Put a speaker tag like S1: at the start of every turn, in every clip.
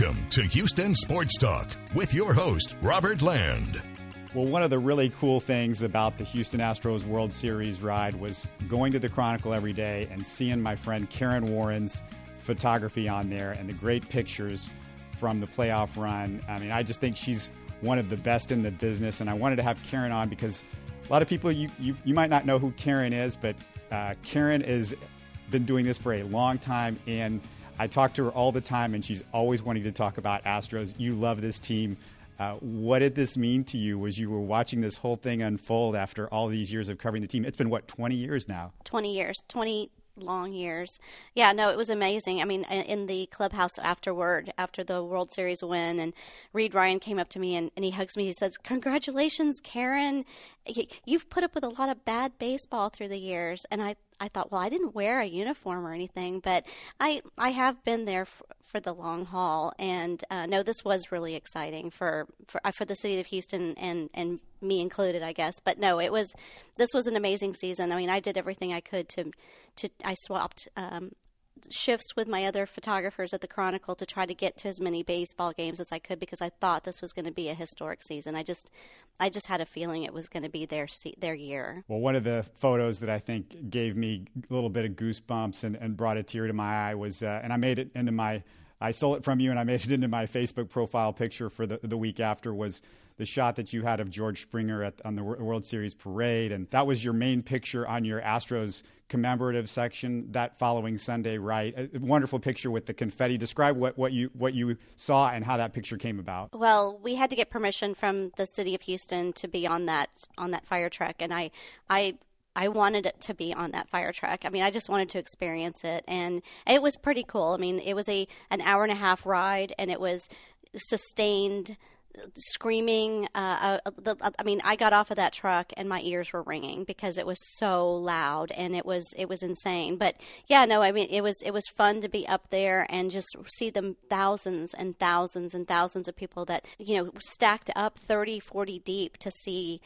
S1: Welcome to Houston Sports Talk with your host, Robert Land.
S2: Well, one of the really cool things about the Houston Astros World Series ride was going to the Chronicle every day and seeing my friend Karen Warren's photography on there and the great pictures from the playoff run. I mean, I just think she's one of the best in the business, and I wanted to have Karen on because a lot of people you you, you might not know who Karen is, but uh, Karen has been doing this for a long time and I talk to her all the time, and she's always wanting to talk about Astros. You love this team. Uh, what did this mean to you as you were watching this whole thing unfold after all these years of covering the team? It's been, what, 20 years now?
S3: 20 years. 20 long years. Yeah, no, it was amazing. I mean, in the clubhouse afterward, after the World Series win, and Reid Ryan came up to me and, and he hugs me. He says, "Congratulations, Karen! You've put up with a lot of bad baseball through the years." And I I thought, well, I didn't wear a uniform or anything, but I I have been there for, for the long haul, and uh, no, this was really exciting for for uh, for the city of Houston and and me included, I guess. But no, it was this was an amazing season. I mean, I did everything I could to to I swapped um, shifts with my other photographers at the Chronicle to try to get to as many baseball games as I could because I thought this was going to be a historic season. I just, I just had a feeling it was going to be their their year.
S2: Well, one of the photos that I think gave me a little bit of goosebumps and, and brought a tear to my eye was, uh, and I made it into my, I stole it from you and I made it into my Facebook profile picture for the the week after was the shot that you had of George Springer at, on the World Series parade, and that was your main picture on your Astros commemorative section that following Sunday, right? A wonderful picture with the confetti. Describe what, what you what you saw and how that picture came about.
S3: Well, we had to get permission from the city of Houston to be on that on that fire truck, and I I I wanted it to be on that fire truck. I mean, I just wanted to experience it, and it was pretty cool. I mean, it was a an hour and a half ride, and it was sustained screaming. Uh, uh, the, I mean, I got off of that truck and my ears were ringing because it was so loud and it was it was insane. But yeah, no, I mean, it was it was fun to be up there and just see them thousands and thousands and thousands of people that you know stacked up 30, 40 deep to see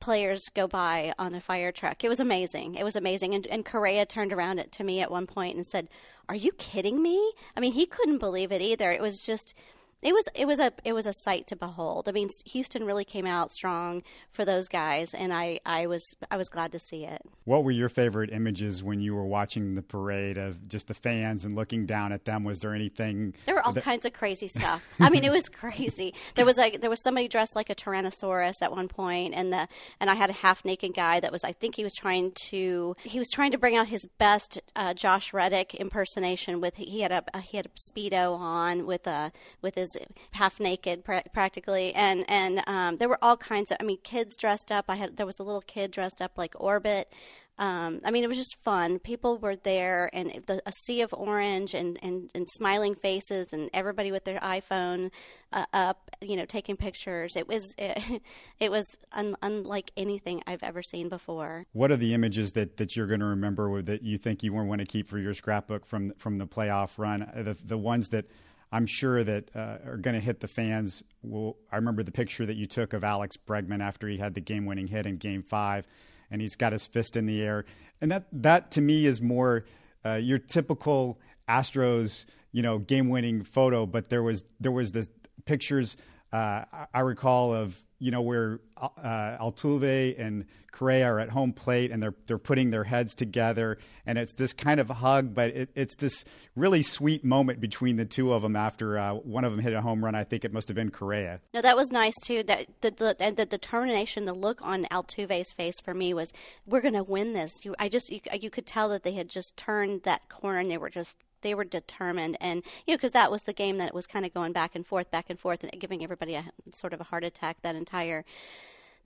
S3: players go by on a fire truck. It was amazing. It was amazing. And, and Correa turned around to me at one point and said, "Are you kidding me?" I mean, he couldn't believe it either. It was just it was it was a it was a sight to behold. I mean, Houston really came out strong for those guys, and I, I was I was glad to see it.
S2: What were your favorite images when you were watching the parade of just the fans and looking down at them? Was there anything?
S3: There were all that... kinds of crazy stuff. I mean, it was crazy. There was like there was somebody dressed like a tyrannosaurus at one point, and the and I had a half naked guy that was I think he was trying to he was trying to bring out his best uh, Josh Reddick impersonation with he had a he had a speedo on with a with his was half naked pra- practically, and and um, there were all kinds of. I mean, kids dressed up. I had there was a little kid dressed up like Orbit. Um, I mean, it was just fun. People were there, and the, a sea of orange, and, and, and smiling faces, and everybody with their iPhone uh, up, you know, taking pictures. It was it, it was un, unlike anything I've ever seen before.
S2: What are the images that, that you're going to remember that you think you want to keep for your scrapbook from from the playoff run? The the ones that I'm sure that uh, are going to hit the fans. Well, I remember the picture that you took of Alex Bregman after he had the game-winning hit in Game Five, and he's got his fist in the air, and that that to me is more uh, your typical Astros, you know, game-winning photo. But there was there was the pictures uh, I recall of you know where uh, Altuve and Correa are at home plate and they're they're putting their heads together and it's this kind of hug, but it, it's this really sweet moment between the two of them after uh, one of them hit a home run. I think it must have been Correa.
S3: No, that was nice too. That the, the and the determination, the look on Altuve's face for me was, we're going to win this. You, I just you, you could tell that they had just turned that corner and they were just they were determined. And you know because that was the game that was kind of going back and forth back and forth and giving everybody a sort of a heart attack that entire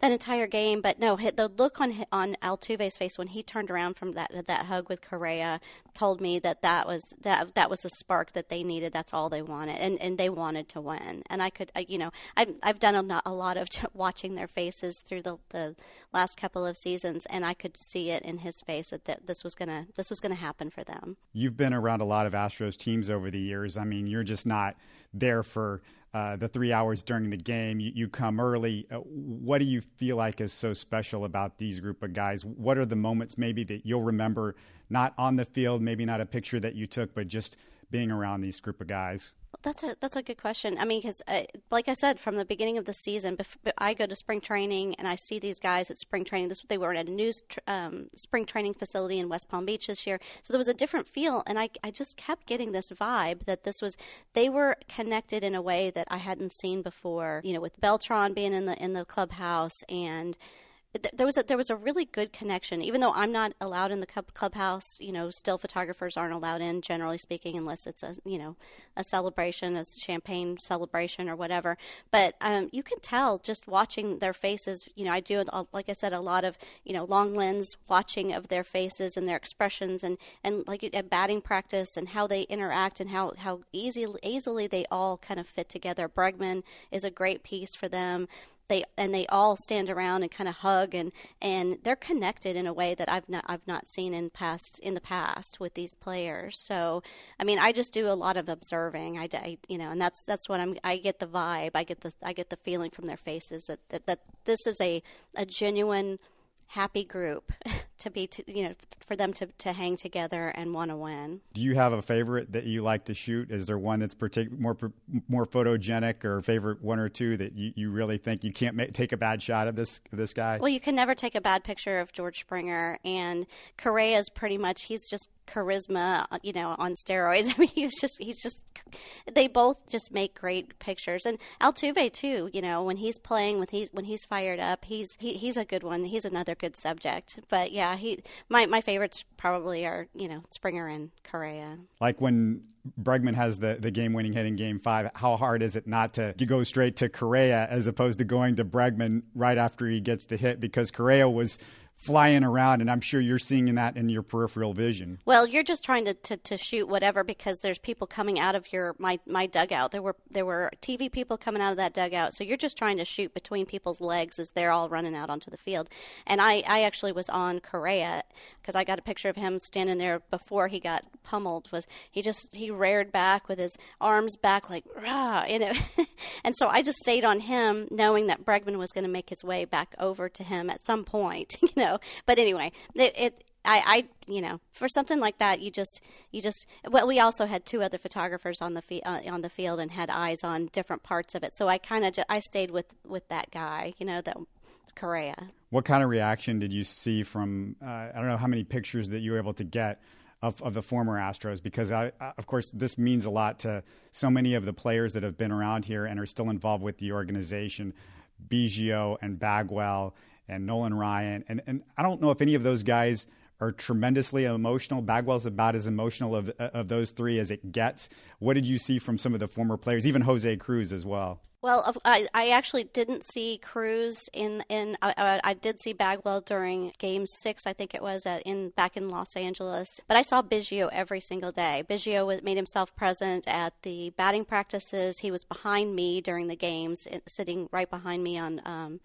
S3: that entire game. But no, the look on on Altuve's face when he turned around from that that hug with Correa told me that that was that that was the spark that they needed. That's all they wanted, and and they wanted to win. And I could, you know, I've I've done a, a lot of watching their faces through the the last couple of seasons, and I could see it in his face that, that this was gonna this was gonna happen for them.
S2: You've been around a lot of Astros teams over the years. I mean, you're just not there for uh, the three hours during the game. You, you come early. Uh, what do you feel like is so special about these group of guys? What are the moments maybe that you'll remember, not on the field, maybe not a picture that you took, but just being around these group of guys?
S3: That's a that's a good question. I mean, because uh, like I said, from the beginning of the season, bef- I go to spring training and I see these guys at spring training. This they were at a new um, spring training facility in West Palm Beach this year, so there was a different feel, and I I just kept getting this vibe that this was they were connected in a way that I hadn't seen before. You know, with Beltran being in the in the clubhouse and there was a there was a really good connection. Even though I'm not allowed in the clubhouse, you know, still photographers aren't allowed in, generally speaking, unless it's a you know a celebration, a champagne celebration or whatever. But um, you can tell just watching their faces. You know, I do like I said a lot of you know long lens watching of their faces and their expressions and and like at batting practice and how they interact and how how easy easily they all kind of fit together. Bregman is a great piece for them they and they all stand around and kind of hug and and they're connected in a way that I've not I've not seen in past in the past with these players. So I mean, I just do a lot of observing. I, I you know, and that's that's what I'm. I get the vibe. I get the I get the feeling from their faces that that, that this is a a genuine happy group to be to, you know for them to, to hang together and want to win
S2: do you have a favorite that you like to shoot is there one that's partic- more more photogenic or favorite one or two that you, you really think you can't make, take a bad shot of this this guy
S3: well you can never take a bad picture of george springer and correa is pretty much he's just charisma, uh, you know, on steroids. I mean, he's just he's just they both just make great pictures. And Altuve too, you know, when he's playing when he's when he's fired up, he's he, he's a good one. He's another good subject. But yeah, he my my favorites probably are, you know, Springer and Correa.
S2: Like when Bregman has the, the game winning hit in game five, how hard is it not to go straight to Correa as opposed to going to Bregman right after he gets the hit? Because Correa was flying around, and I'm sure you're seeing that in your peripheral vision.
S3: Well, you're just trying to, to, to, shoot whatever because there's people coming out of your my, my dugout. There were there were TV people coming out of that dugout, so you're just trying to shoot between people's legs as they're all running out onto the field. And I, I actually was on Correa because I got a picture of him standing there before he got pummeled. Was he just he reared back with his arms back like rah, you know, and so I just stayed on him, knowing that Bregman was going to make his way back over to him at some point, you know. But anyway, it, it I, I, you know, for something like that, you just, you just. Well, we also had two other photographers on the fi- uh, on the field and had eyes on different parts of it. So I kind of, I stayed with with that guy, you know, that Correa.
S2: What kind of reaction did you see from? Uh, I don't know how many pictures that you were able to get of, of the former Astros, because I, I, of course, this means a lot to so many of the players that have been around here and are still involved with the organization, Biggio and Bagwell and Nolan Ryan. And, and I don't know if any of those guys are tremendously emotional. Bagwell's about as emotional of, of those three as it gets. What did you see from some of the former players, even Jose Cruz as well?
S3: Well, I, I actually didn't see Cruz in in I, I, did see Bagwell during Game Six, I think it was at, in back in Los Angeles. But I saw Biggio every single day. Biggio was, made himself present at the batting practices. He was behind me during the games, sitting right behind me on. Um,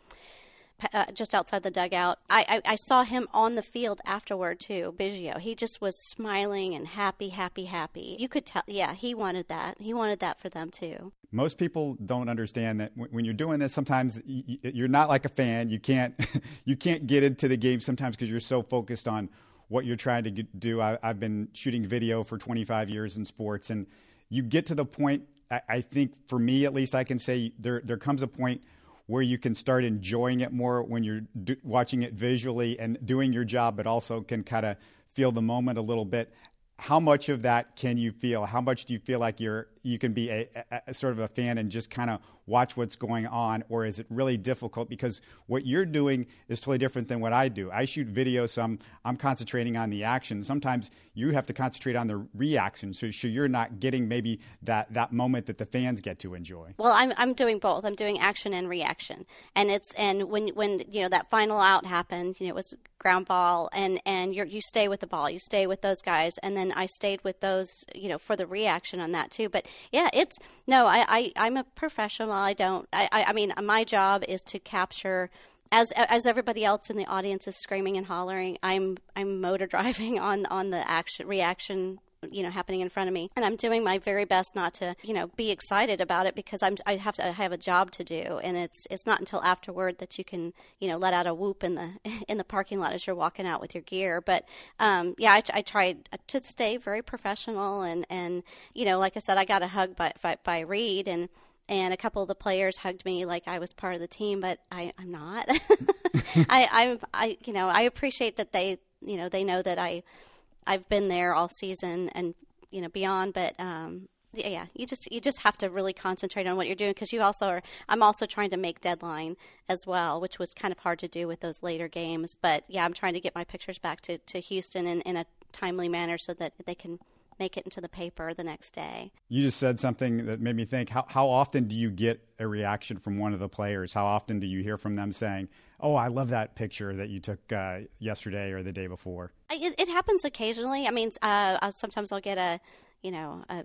S3: uh, just outside the dugout. I, I, I, saw him on the field afterward too, Biggio. He just was smiling and happy, happy, happy. You could tell, yeah, he wanted that. He wanted that for them too.
S2: Most people don't understand that when you're doing this, sometimes you're not like a fan. You can't you can't get into the game sometimes because you're so focused on what you're trying to do. I, have been shooting video for 25 years in sports, and you get to the point. I, I think for me, at least, I can say there there comes a point where you can start enjoying it more when you're watching it visually and doing your job, but also can kind of feel the moment a little bit. How much of that can you feel? How much do you feel like you're you can be a, a, a sort of a fan and just kind of watch what's going on, or is it really difficult because what you're doing is totally different than what I do? I shoot video, so I'm, I'm concentrating on the action. Sometimes you have to concentrate on the reaction, so, so you're not getting maybe that, that moment that the fans get to enjoy.
S3: Well, I'm, I'm doing both. I'm doing action and reaction, and it's and when when you know that final out happened, you know it was ground ball, and and you you stay with the ball, you stay with those guys, and then I stayed with those, you know, for the reaction on that too. But yeah, it's no, I, I I'm a professional. I don't. I, I mean, my job is to capture as as everybody else in the audience is screaming and hollering, I'm I'm motor driving on on the action reaction you know happening in front of me and i'm doing my very best not to you know be excited about it because i'm i have to I have a job to do and it's it's not until afterward that you can you know let out a whoop in the in the parking lot as you're walking out with your gear but um yeah i, I tried to stay very professional and and you know like i said i got a hug by by, by Reid and and a couple of the players hugged me like I was part of the team, but I, I'm not. I, I'm, I, you know, I appreciate that they, you know, they know that I, I've been there all season and you know beyond. But um, yeah, you just you just have to really concentrate on what you're doing because you also are. I'm also trying to make deadline as well, which was kind of hard to do with those later games. But yeah, I'm trying to get my pictures back to to Houston in, in a timely manner so that they can make it into the paper the next day.
S2: You just said something that made me think how, how often do you get a reaction from one of the players? How often do you hear from them saying, Oh, I love that picture that you took uh, yesterday or the day before?
S3: It, it happens occasionally. I mean, uh, sometimes I'll get a, you know, a,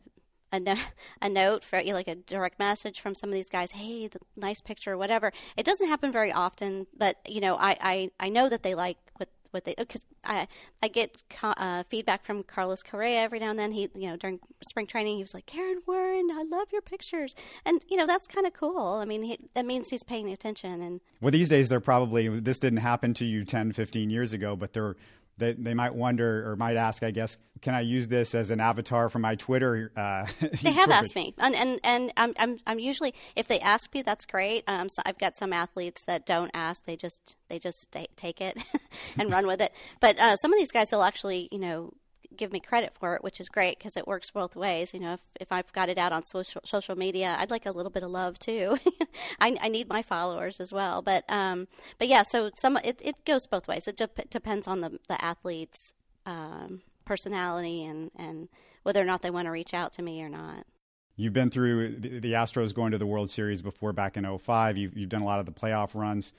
S3: a, no, a note for like a direct message from some of these guys hey the nice picture or whatever it doesn't happen very often but you know i i, I know that they like what what they because I I get uh, feedback from Carlos Correa every now and then. He you know during spring training he was like Karen Warren, I love your pictures, and you know that's kind of cool. I mean he, that means he's paying attention. And
S2: well, these days they're probably this didn't happen to you 10, 15 years ago, but they're they, they might wonder or might ask, I guess, can I use this as an avatar for my Twitter? Uh,
S3: they have asked me, and and and I'm, I'm I'm usually if they ask me, that's great. Um, so I've got some athletes that don't ask; they just they just take it and run with it. But uh, some of these guys, they'll actually, you know, give me credit for it, which is great because it works both ways. You know, if, if I've got it out on social social media, I'd like a little bit of love too. I, I need my followers as well. But um, but yeah, so some it, it goes both ways. It de- depends on the the athlete's um, personality and and whether or not they want to reach out to me or not.
S2: You've been through the Astros going to the World Series before back in 05. You've, you've done a lot of the playoff runs.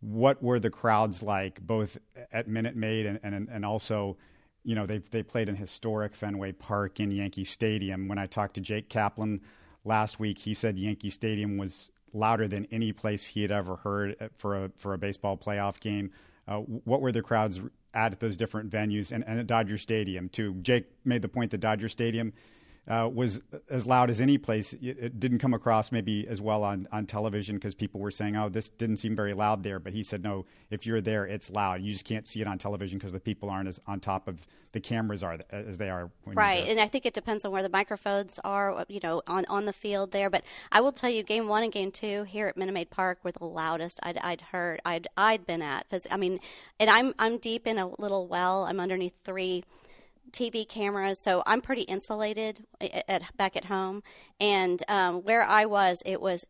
S2: What were the crowds like, both at Minute Maid and, and, and also you know, they they played in historic Fenway Park in Yankee Stadium. When I talked to Jake Kaplan last week, he said Yankee Stadium was louder than any place he had ever heard for a for a baseball playoff game. Uh, what were the crowds at those different venues and, and at Dodger Stadium too? Jake made the point that Dodger Stadium uh, was as loud as any place. It, it, didn't come across maybe as well on, on television because people were saying, "Oh, this didn't seem very loud there." But he said, "No, if you're there, it's loud. You just can't see it on television because the people aren't as on top of the cameras are as they are."
S3: right, and I think it depends on where the microphones are, you know, on on the field there. But I will tell you, game one and game two here at Minute Maid Park were the loudest I'd, I'd heard, I'd I'd been at. Because I mean, and I'm I'm deep in a little well. I'm underneath three TV cameras, so I'm pretty insulated at, at back at home. And um, where I was, it was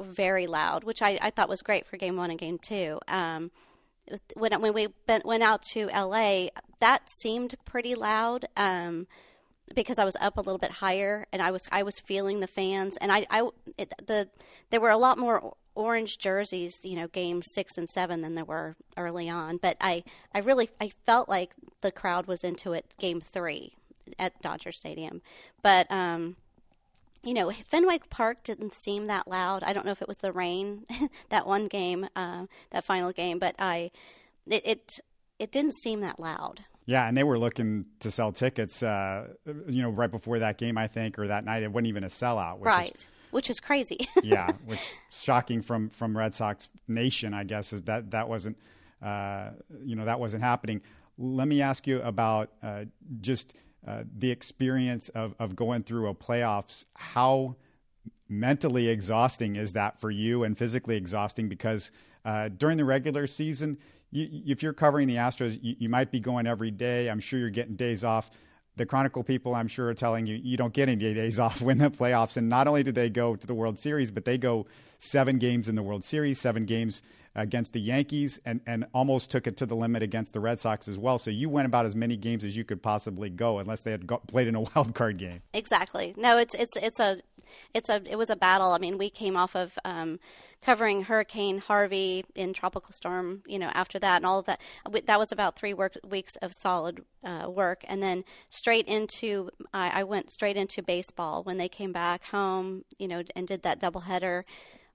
S3: very loud, which I, I, thought was great for game one and game two. Um, when when we went out to LA, that seemed pretty loud um, because I was up a little bit higher and I was I was feeling the fans and I, I it, the there were a lot more orange jerseys, you know, game six and seven than there were early on. But I, I really, I felt like the crowd was into it game three at Dodger Stadium. But, um, you know, Fenway Park didn't seem that loud. I don't know if it was the rain that one game, uh, that final game, but I, it, it, it didn't seem that loud.
S2: Yeah, and they were looking to sell tickets, uh, you know, right before that game, I think, or that night. It wasn't even a sellout.
S3: right.
S2: Is,
S3: which is crazy.
S2: yeah, which shocking from from Red Sox Nation, I guess, is that that wasn't uh, you know that wasn't happening. Let me ask you about uh, just uh, the experience of of going through a playoffs. How mentally exhausting is that for you, and physically exhausting because uh, during the regular season. You, if you're covering the Astros, you, you might be going every day. I'm sure you're getting days off the Chronicle people, I'm sure, are telling you you don't get any days off when the playoffs. And not only do they go to the World Series, but they go seven games in the World Series, seven games against the Yankees, and, and almost took it to the limit against the Red Sox as well. So you went about as many games as you could possibly go, unless they had got, played in a wild card game.
S3: Exactly. No, it's it's it's a it's a it was a battle. I mean, we came off of um, covering Hurricane Harvey in tropical storm, you know, after that and all of that. That was about three work, weeks of solid uh, work, and then straight into I, I went straight into baseball when they came back home, you know, and did that doubleheader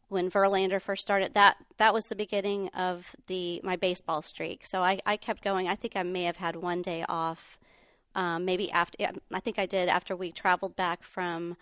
S3: when Verlander first started. That that was the beginning of the my baseball streak. So I, I kept going. I think I may have had one day off um, maybe after I think I did after we traveled back from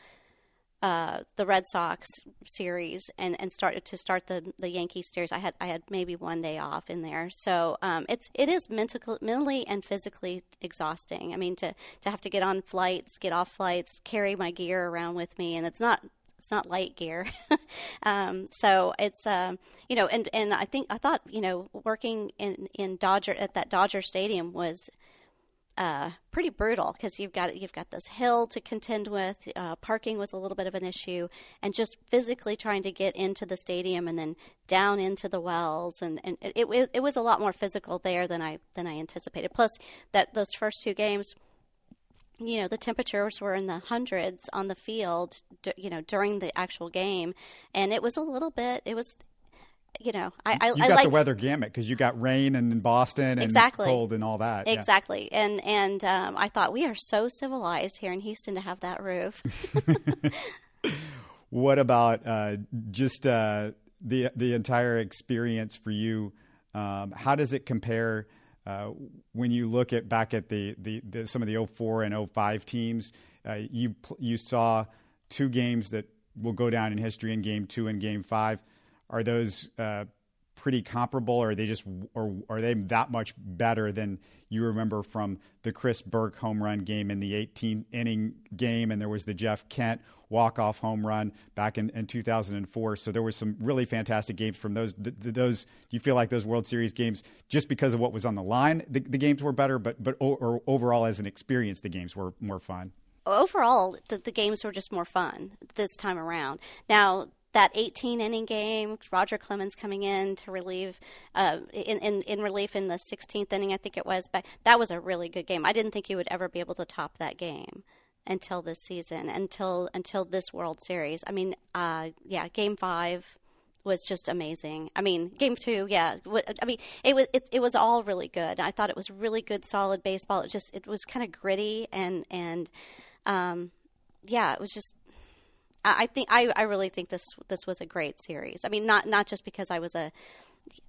S3: uh, the Red Sox series and, and started to start the the Yankees series. I had I had maybe one day off in there, so um, it's it is mental, mentally and physically exhausting. I mean to to have to get on flights, get off flights, carry my gear around with me, and it's not it's not light gear. um, so it's uh, you know, and and I think I thought you know working in in Dodger at that Dodger Stadium was uh, pretty brutal because you've got you've got this hill to contend with. Uh, parking was a little bit of an issue, and just physically trying to get into the stadium and then down into the wells, and, and it, it, it was a lot more physical there than I than I anticipated. Plus, that those first two games, you know, the temperatures were in the hundreds on the field, you know, during the actual game, and it was a little bit. It was you know, I, I,
S2: you got
S3: I like
S2: the weather gamut because you got rain and in Boston and
S3: exactly.
S2: cold and all that.
S3: Exactly, yeah. and and um, I thought we are so civilized here in Houston to have that roof.
S2: what about uh, just uh, the the entire experience for you? Um, how does it compare uh, when you look at back at the, the, the some of the 04 and 05 teams? Uh, you you saw two games that will go down in history in Game Two and Game Five are those uh, pretty comparable, or are they just, or are they that much better than you remember from the Chris Burke home run game in the 18 inning game, and there was the Jeff Kent walk off home run back in, in 2004. So there was some really fantastic games from those. The, those do you feel like those World Series games, just because of what was on the line, the, the games were better, but but or overall as an experience, the games were more fun
S3: overall the, the, games were just more fun this time around. Now that 18 inning game, Roger Clemens coming in to relieve uh, in, in, in relief in the 16th inning, I think it was. But that was a really good game. I didn't think he would ever be able to top that game until this season, until until this World Series. I mean, uh, yeah, Game Five was just amazing. I mean, Game Two, yeah. I mean, it was it, it was all really good. I thought it was really good, solid baseball. It just it was kind of gritty and and um, yeah, it was just I think I, I really think this this was a great series. I mean, not not just because I was a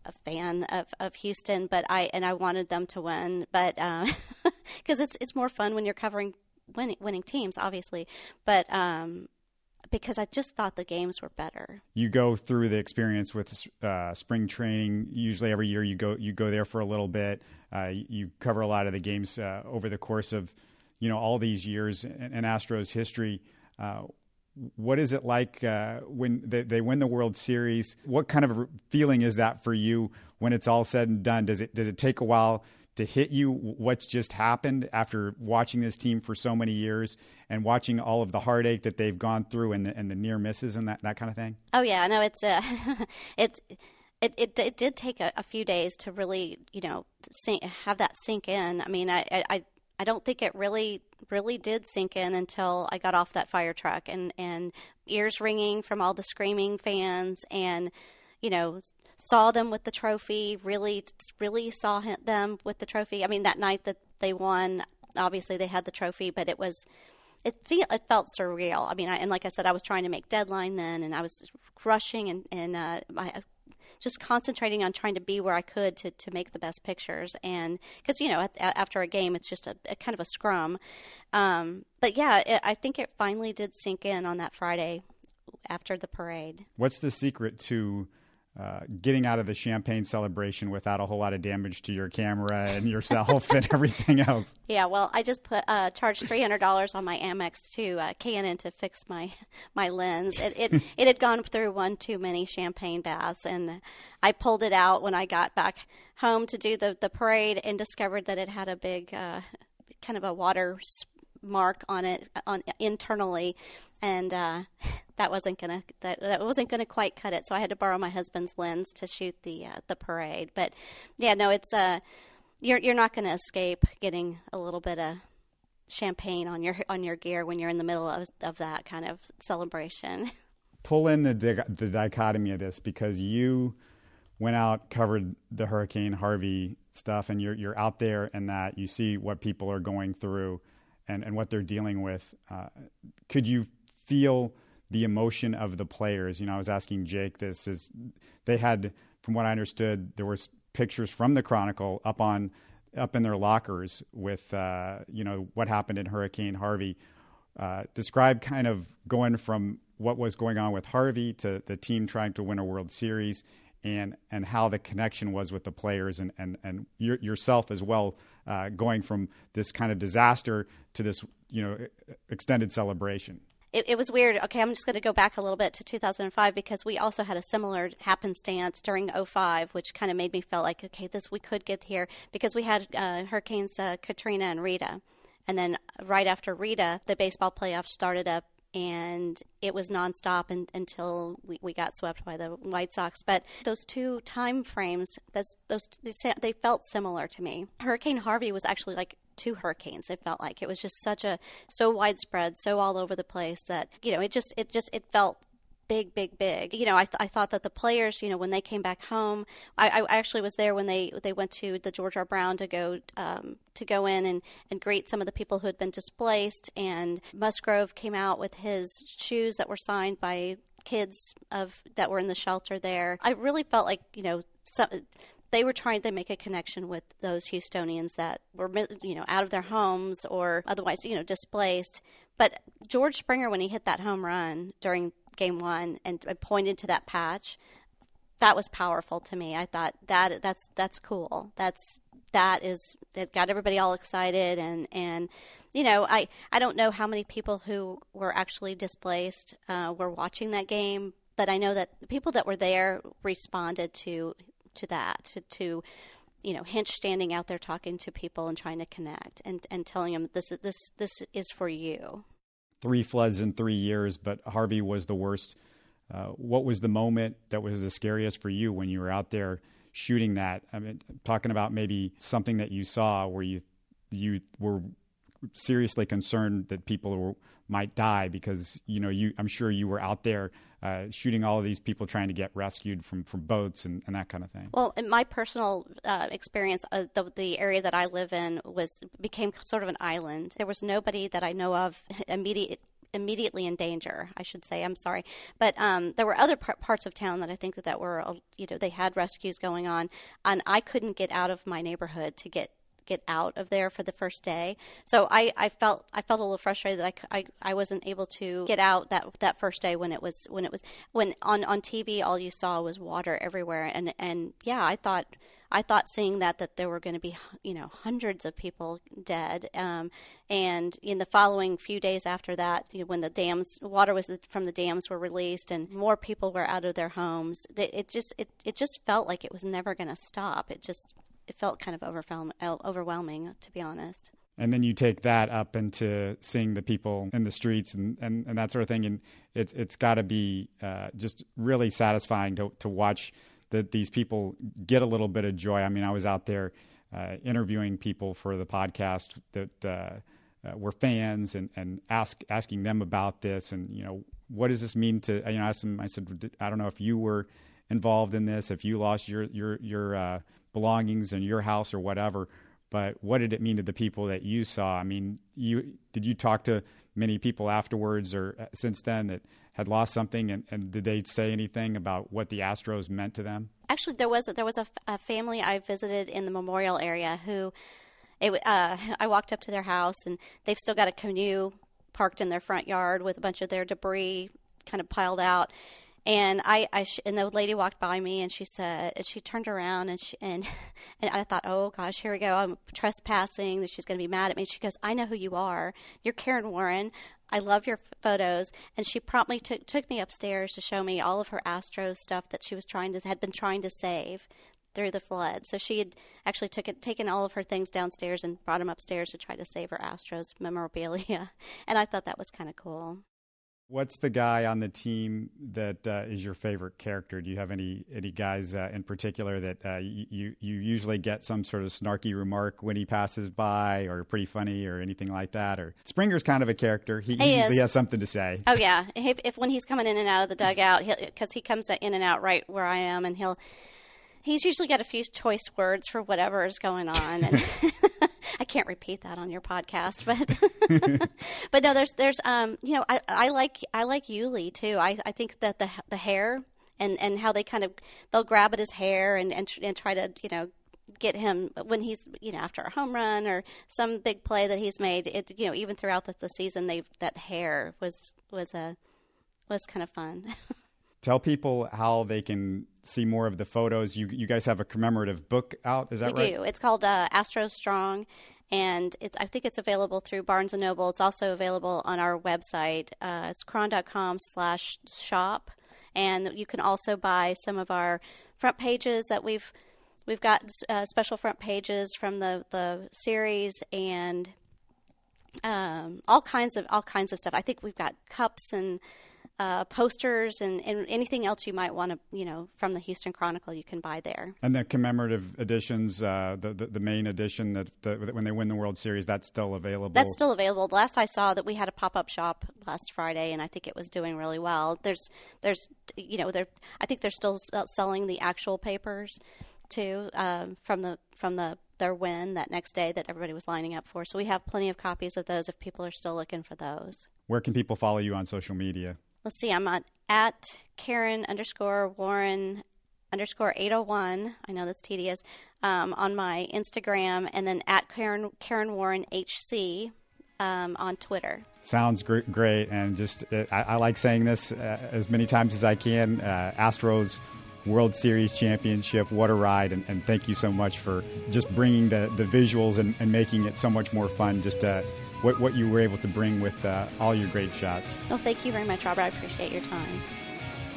S3: a fan of, of Houston, but I and I wanted them to win, but because uh, it's it's more fun when you're covering winning, winning teams, obviously. But um, because I just thought the games were better.
S2: You go through the experience with uh, spring training. Usually, every year you go you go there for a little bit. Uh, you cover a lot of the games uh, over the course of you know all these years in, in Astros history. What is it like uh, when they, they, win the World Series? What kind of feeling is that for you when it's all said and done? Does it does it take a while to hit you what's just happened after watching this team for so many years and watching all of the heartache that they've gone through and the, and the near misses and that, that kind of thing?
S3: Oh yeah, no, it's uh, it's. It, it, it did take a, a, few days to really, you know, sink, have that sink in. I mean, I, I, I don't think it really really did sink in until I got off that fire truck and and ears ringing from all the screaming fans and you know saw them with the trophy really really saw them with the trophy. I mean that night that they won obviously they had the trophy but it was it it felt surreal. I mean I, and like I said I was trying to make deadline then and I was rushing and and uh, I just concentrating on trying to be where I could to, to make the best pictures. And because, you know, at, after a game, it's just a, a kind of a scrum. Um, but yeah, it, I think it finally did sink in on that Friday after the parade.
S2: What's the secret to uh, getting out of the champagne celebration without a whole lot of damage to your camera and yourself and everything else.
S3: Yeah, well, I just put uh, charged three hundred dollars on my Amex to uh, Canon to fix my my lens. It, it it had gone through one too many champagne baths, and I pulled it out when I got back home to do the the parade and discovered that it had a big uh, kind of a water mark on it on internally and uh, that wasn't gonna that, that wasn't gonna quite cut it. So I had to borrow my husband's lens to shoot the uh, the parade. But yeah, no, it's uh, you're you're not gonna escape getting a little bit of champagne on your on your gear when you're in the middle of of that kind of celebration.
S2: Pull in the the dichotomy of this because you went out covered the Hurricane Harvey stuff, and you're you're out there and that you see what people are going through. And, and what they're dealing with. Uh, could you feel the emotion of the players. You know, I was asking Jake this is they had, from what I understood, there was pictures from the Chronicle up on up in their lockers with uh, you know what happened in Hurricane Harvey. Uh, describe kind of going from what was going on with Harvey to the team trying to win a World Series and and how the connection was with the players and and and your, yourself as well, uh, going from this kind of disaster to this you know extended celebration.
S3: It, it, was weird. Okay, I'm just going to go back a little bit to 2005 because we also had a similar happenstance during 05, which kind of made me feel like, okay, this we could get here because we had uh, hurricanes uh, Katrina and Rita. And then right after Rita, the baseball playoffs started up and it was nonstop until we, we got swept by the White Sox. But those two time frames, that's, those they felt similar to me. Hurricane Harvey was actually like two hurricanes. It felt like it was just such a so widespread, so all over the place that you know it just it just it felt big, big, big. You know, I, th- I thought that the players, you know, when they came back home, I, I actually was there when they they went to the George R. Brown to go um, to go in and, and greet some of the people who had been displaced. And Musgrove came out with his shoes that were signed by kids of that were in the shelter there. I really felt like you know some they were trying to make a connection with those Houstonians that were, you know, out of their homes or otherwise, you know, displaced. But George Springer, when he hit that home run during game one and, pointed to that patch, that was powerful to me. I thought that that's that's cool. That's that is it got everybody all excited and and you know I I don't know how many people who were actually displaced uh, were watching that game, but I know that people that were there responded to to that to, to you know Hinch standing out there talking to people and trying to connect and and telling them this this this is for you
S2: three floods in three years, but Harvey was the worst. Uh, what was the moment that was the scariest for you when you were out there shooting that? I mean, talking about maybe something that you saw where you you were seriously concerned that people were, might die because you know you I'm sure you were out there uh, shooting all of these people trying to get rescued from, from boats and, and that kind of thing.
S3: Well, in my personal uh, experience, uh, the, the area that I live in was became sort of an island. There was nobody that I know of immediate immediately in danger. I should say. I'm sorry, but um, there were other par- parts of town that I think that, that were you know they had rescues going on, and I couldn't get out of my neighborhood to get get out of there for the first day. So I, I felt I felt a little frustrated that I, I, I wasn't able to get out that that first day when it was when it was when on, on TV all you saw was water everywhere and and yeah I thought I thought seeing that that there were going to be you know hundreds of people dead, um, and in the following few days after that, you know, when the dams water was from the dams were released and more people were out of their homes, it, it just it, it just felt like it was never going to stop. It just it felt kind of overwhelming, to be honest.
S2: And then you take that up into seeing the people in the streets and, and, and that sort of thing, and it's it's got to be uh, just really satisfying to to watch that these people get a little bit of joy. I mean, I was out there uh, interviewing people for the podcast that uh, uh, were fans and and ask asking them about this and you know what does this mean to you know I asked them I said I don't know if you were involved in this if you lost your your your uh, belongings in your house or whatever. But what did it mean to the people that you saw? I mean, you did you talk to many people afterwards or uh, since then that had lost something, and, and did they say anything about what the Astros meant to them?
S3: Actually, there was there was a, a family I visited in the Memorial area who, it uh, I walked up to their house and they've still got a canoe parked in their front yard with a bunch of their debris kind of piled out and I, I sh- and the lady walked by me and she said, and she turned around and she, and, and I thought, oh gosh, here we go. I'm trespassing. that She's going to be mad at me. She goes, I know who you are. You're Karen Warren. I love your photos. And she promptly took, took me upstairs to show me all of her Astros stuff that she was trying to, had been trying to save through the flood. So she had actually took it, taken all of her things downstairs and brought them upstairs to try to save her Astros memorabilia. And I thought that was kind of cool.
S2: What's the guy on the team that uh, is your favorite character? Do you have any any guys uh, in particular that uh, you you usually get some sort of snarky remark when he passes by, or pretty funny, or anything like that? Or Springer's kind of a character. He, he, usually has something to say.
S3: Oh yeah, if, if when he's coming in and out of the dugout, because he comes in and out right where I am, and he'll he's usually got a few choice words for whatever is going on. And I can't repeat that on your podcast, but but no, there's there's um you know I, I like I like Yuli too. I I think that the the hair and and how they kind of they'll grab at his hair and and, and try to you know get him when he's you know after a home run or some big play that he's made. It you know even throughout the, the season, they that hair was was a was kind of fun.
S2: Tell people how they can see more of the photos. You you guys have a commemorative book out, is that
S3: we
S2: right?
S3: We do. It's called uh, Astro Strong, and it's I think it's available through Barnes and Noble. It's also available on our website. Uh, it's chron.com slash shop, and you can also buy some of our front pages that we've we've got uh, special front pages from the the series and um, all kinds of all kinds of stuff. I think we've got cups and uh, posters and, and anything else you might want to, you know, from the Houston Chronicle, you can buy there.
S2: And the commemorative editions, uh, the, the, the main edition that, that when they win the World Series, that's still available.
S3: That's still available. The last I saw that we had a pop up shop last Friday, and I think it was doing really well. There's there's you know they I think they're still selling the actual papers too um, from the from the their win that next day that everybody was lining up for. So we have plenty of copies of those if people are still looking for those.
S2: Where can people follow you on social media?
S3: Let's see, I'm at, at Karen underscore Warren underscore 801. I know that's tedious. Um, on my Instagram, and then at Karen, Karen Warren HC um, on Twitter.
S2: Sounds great. And just, uh, I, I, like saying this uh, as many times as I can. Uh, Astros World Series championship. What a ride. And, and, thank you so much for just bringing the, the visuals and, and making it so much more fun. Just uh, what, what you were able to bring with uh, all your great shots.
S3: Well, thank you very much, Robert. I appreciate your time.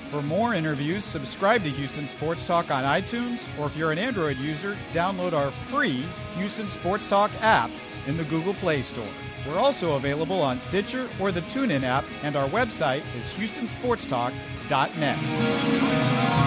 S4: For more interviews, subscribe to Houston Sports Talk on iTunes, or if you're an Android user, download our free Houston Sports Talk app in the Google Play Store. We're also available on Stitcher or the TuneIn app, and our website is houstonsportstalk.net.